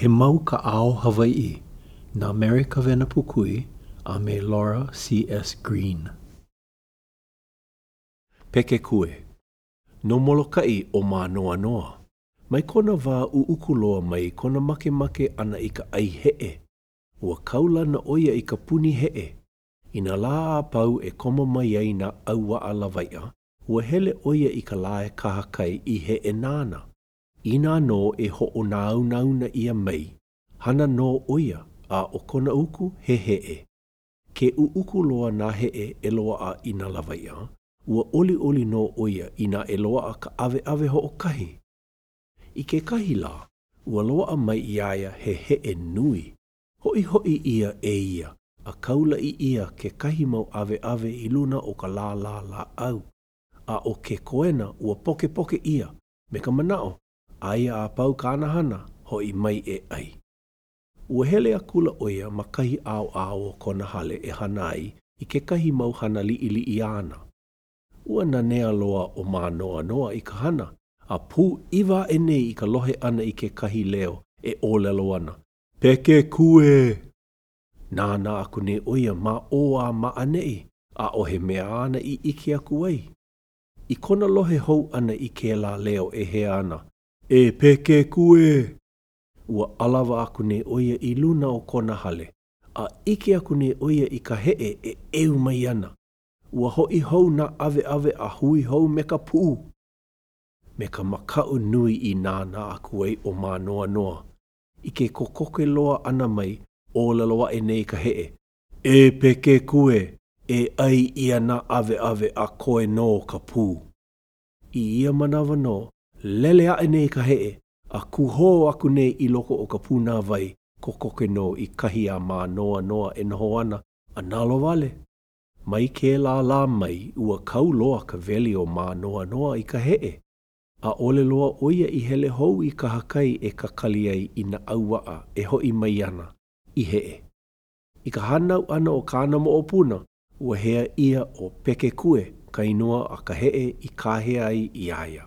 He mau kaʻao Hawaiʻi na Mary Kawena Pukui a me Laura CS. Green. Pekekue. No Molokaʻi ʻo Mānoanoa. Mai kona wā ʻuʻuku loa mai kona makemake ʻana i ka ʻai heʻe, ua kaulana ʻo ia i ka puni heʻe. I nā lā a pau e komo mai ai nā ʻauwaʻa lawaiʻa, ua hele ʻo ia i ka lae kahakai i heʻe nāna. Inā nō e hoʻounauna ʻia mai, hana nō ʻo ia, a ʻo kona uku, he heʻe. Ke ʻuʻuku loa nā heʻe e loaʻa i nā lawaiʻa, ua ʻoliʻoli nō ʻo ia inā e loaʻa ka ʻaweʻawe hoʻokahi. I kekahi lā, ua loaʻa mai iā ia he heʻe nui. Hoʻihoʻi ʻia e ia, a kaulaʻi ʻia kekahi mau ʻaweʻawe i luna o ka lālā lāʻau, a ʻo ke koena ua pokepoke ʻia me ka manaʻo, aia a pau kāna hana hoʻi mai e ʻai. Ua hele akula ʻo ia ma kahi ʻaoʻao o kona hale e hana ai i kekahi mau hana liʻiliʻi āna. Ua nanea loa ʻo Mānoanoa i ka hana a pūʻiwa aʻe nei i ka lohe ʻana i kekahi leo e ʻōlelo ana, Pekekue! Nānā aku nei ʻo ia ma ʻō a ma ʻaneʻi, ʻaʻohe mea āna i ʻike aku ai. i kona lohe hou ʻana i kēlā leo e hea ana. E Pekekue! Ua ʻalawa aku nei ʻo ia i luna o kona hale, a ʻike aku nei ʻo ia i ka heʻe e ʻeu mai ana. Ua hoʻi hou nā ʻaweʻawe a hui hou me ka pū! Me ka makaʻu nui i nānā aku ai ʻo Mānoanoa, i ke kokoke loa ʻana mai, ʻōlelo aʻe nei ka heʻe, E Pekekue, e ʻai ʻia nā ʻaweʻawe a koe nō ka pū. I ia manawa nō, lele aʻe nei ka heʻe a kuhō aku nei i loko o ka pūnāwai kokoke nō i kahi a Mānoanoa e noho ana a nalowale. Mai kēlā lā mai, ua kau loa ka weli o Mānoanoa i ka heʻe. ʻAʻole loa ʻo ia i hele hou i kahakai e kakali ai i nā ʻauwaʻa e hoʻi mai ana i heʻe. I ka hānau ʻana o kāna moʻopuna, ua hea ʻia ʻo Pekekue ka inoa a ka heʻe i kāhea ai iā ia.